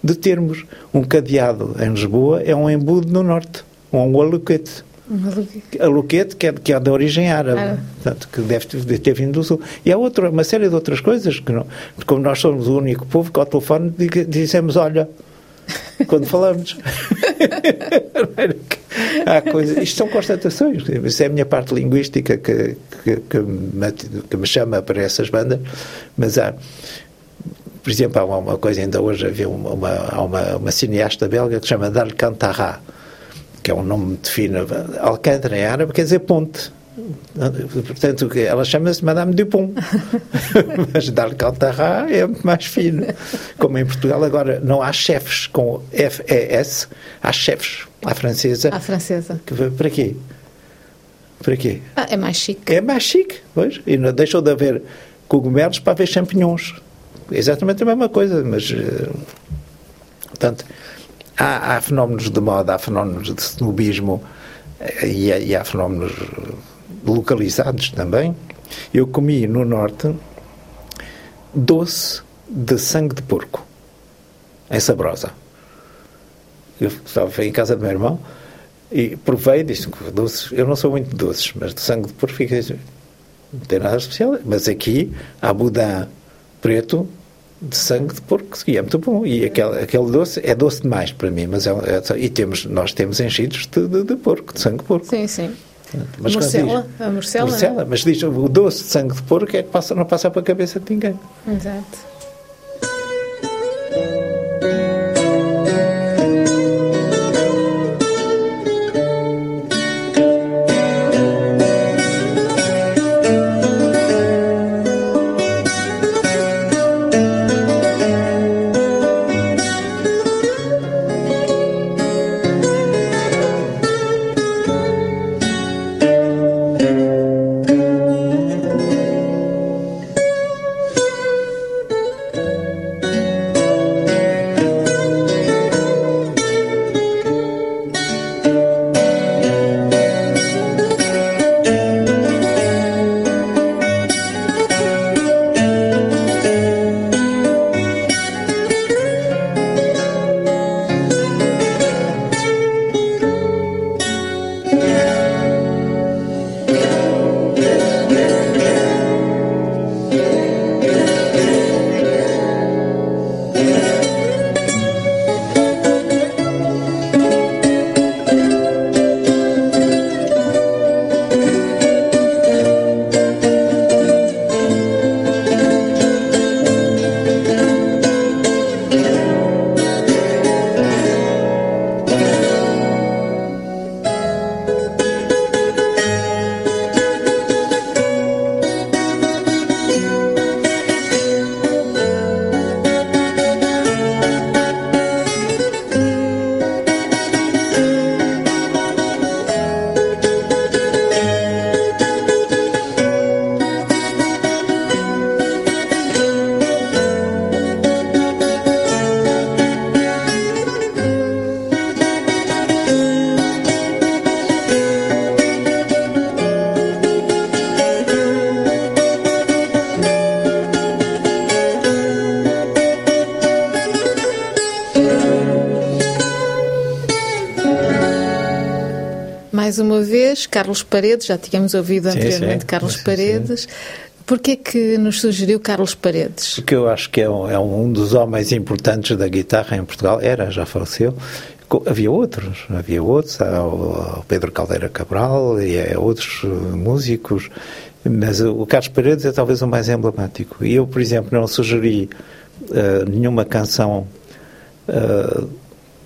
de termos. Um cadeado em Lisboa é um embudo no norte, ou um aluquete. Um aluquete, que é, que é de origem árabe, ah. portanto, que deve ter, ter, vindo do sul. E há outra, uma série de outras coisas, que não, como nós somos o único povo que ao telefone dizemos, olha, quando falamos. Há coisas, isto são constatações. Isso é a minha parte linguística que, que, que, me, que me chama para essas bandas, mas há. Por exemplo, há uma, coisa, ainda hoje havia uma, uma, uma, uma cineasta belga que se chama D'Alcantara, que é um nome muito fino. Alcântara em árabe quer dizer ponte. Portanto, ela chama-se Madame Dupont. Mas D'Alcantara é muito mais fino. Como em Portugal agora não há chefes com F-E-S, há chefes à francesa. À francesa. Que, para quê? Para quê? Ah, é mais chique. É mais chique, pois. E não deixou de haver cogumelos para haver champignons. Exatamente a mesma coisa, mas... Uh, Portanto, há, há fenómenos de moda, há fenómenos de snobismo eh, e há, e há fenómenos localizados também. Eu comi no Norte doce de sangue de porco, em Sabrosa. Eu estava em casa do meu irmão e provei, disse doces, eu não sou muito doces, mas de sangue de porco fiquei não tem nada especial. Mas aqui há budã preto de sangue de porco, e é muito bom. E aquele, aquele doce é doce demais para mim, mas é, é e temos, nós temos enchidos de, de, de porco, de sangue de porco. Sim, sim. Mas Morcela, diz- a morcela, né? morcela, mas diz o doce de sangue de porco é que passa, não passa para a cabeça de ninguém. Exato. Mais uma vez, Carlos Paredes, já tínhamos ouvido Sim, anteriormente sim. Carlos Sim. Paredes. Porquê que nos sugeriu Carlos Paredes? Porque eu acho que é um, é um dos homens importantes da guitarra em Portugal. Era, já faleceu. Havia outros, havia outros, o Pedro Caldeira Cabral e há outros eh, músicos, mas o Carlos Paredes é talvez o mais emblemático. E eu, por exemplo, não sugeri eh, nenhuma canção eh,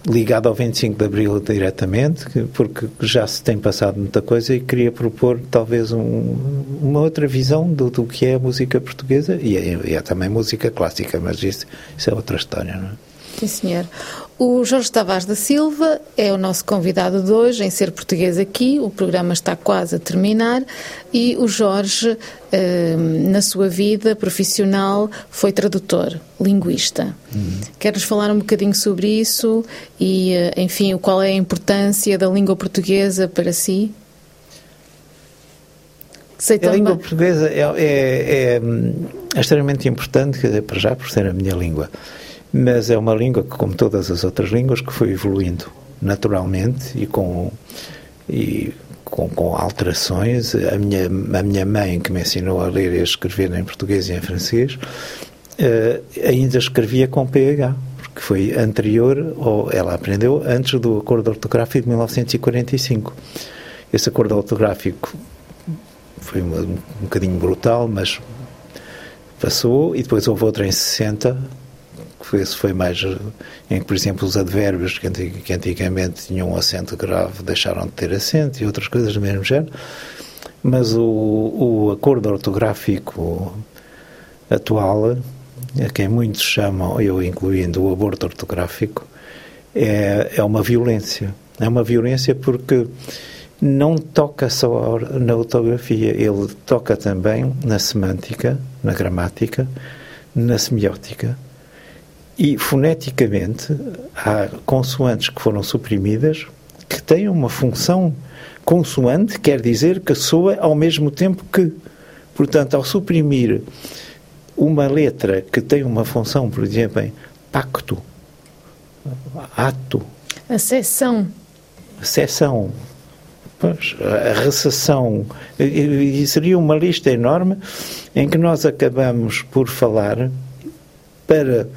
ligada ao 25 de Abril diretamente, que- porque já se tem passado muita coisa e queria propor talvez um- uma outra visão do, do que é a música portuguesa e é, é também música clássica, mas isso, isso é outra história, não é? Sim, senhor. O Jorge Tavares da Silva é o nosso convidado de hoje em Ser Português aqui. O programa está quase a terminar e o Jorge, eh, na sua vida profissional, foi tradutor, linguista. Quer-nos falar um bocadinho sobre isso e, eh, enfim, qual é a importância da língua portuguesa para si? Sei A também- língua portuguesa é, é- é, é extremamente importante, quer dizer, para já por ser a minha língua, mas é uma língua que, como todas as outras línguas, que foi evoluindo naturalmente e com, e com, com alterações. A minha, a minha mãe, que me ensinou a ler e a escrever em português e em francês, eh, ainda escrevia com PH, porque foi anterior, ou ela aprendeu antes do acordo ortográfico de 1945. Esse acordo ortográfico foi uma- um bocadinho brutal, mas passou, e depois houve outra em 60, que foi, esse foi mais em que, por exemplo, os advérbios que, antig- que antigamente tinham um acento grave deixaram de ter acento e outras coisas do mesmo género. Mas o, o acordo ortográfico atual, a quem muitos chamam, eu incluindo o aborto ortográfico, é, é uma violência. É uma violência porque não toca só na ortografia, ele toca também na semântica, na gramática, na semiótica E foneticamente há consoantes que foram suprimidas que têm uma função consoante, quer dizer que soa ao mesmo tempo que. Portanto, ao suprimir uma letra que tem uma função, por exemplo, em pacto, ato, A seção. seção, pois, a recessão, e, e seria uma lista enorme em que nós acabamos por falar para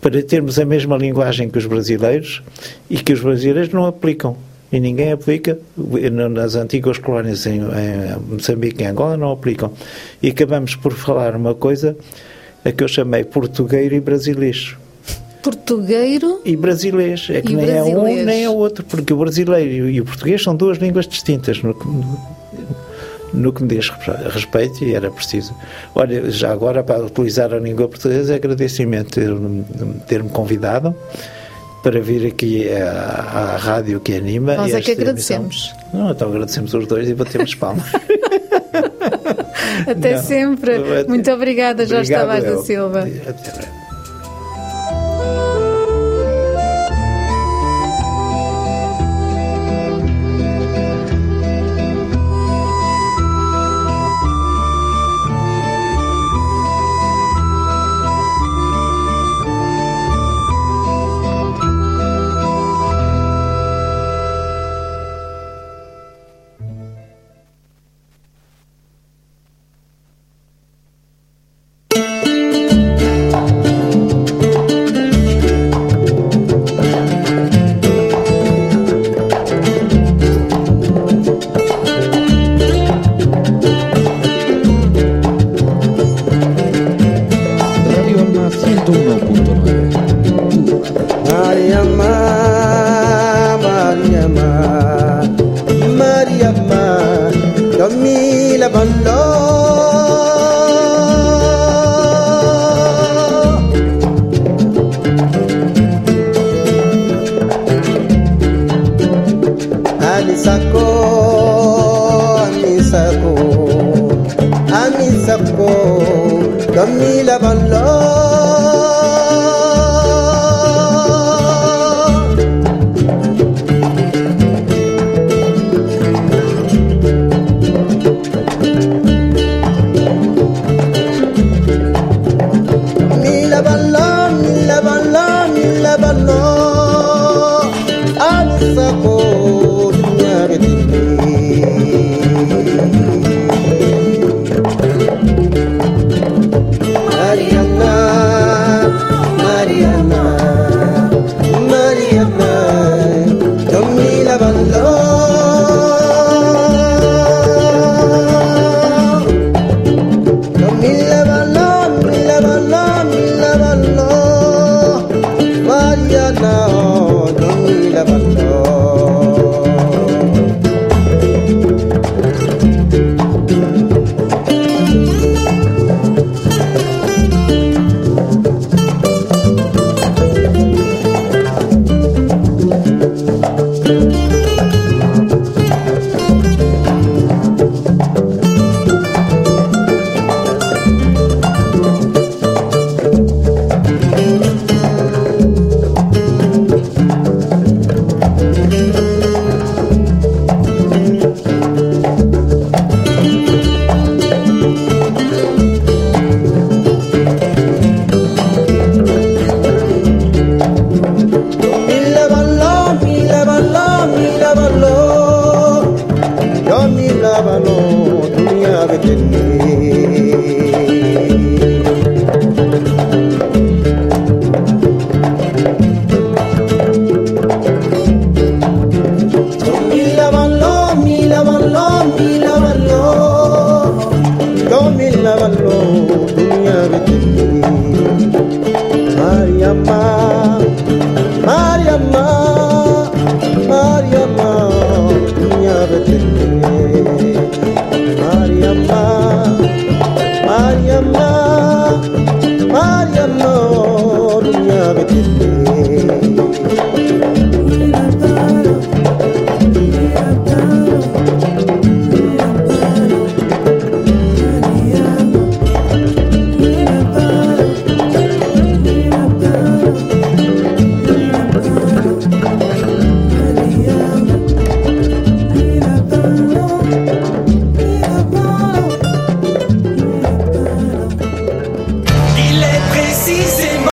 para termos a mesma linguagem que os brasileiros e que os brasileiros não aplicam. E ninguém aplica, nas antigas colónias em, em Moçambique e Angola não aplicam. E acabamos por falar uma coisa a que eu chamei portugueiro e brasilês Portugueiro. e brasilês. É que nem é um nem é outro, porque o brasileiro e o português são duas línguas distintas no, no, no que me diz respe- respeito e era preciso. Olha, já agora para utilizar a língua portuguesa, agradeço imenso ter-me ter convidado para vir aqui à, à rádio que anima. Nós é que esta emissão. agradecemos. Não, então agradecemos os dois e batemos palmas. Até Não. sempre. Até- Muito obrigada, Jorge Tavares da. Silva. Até breve.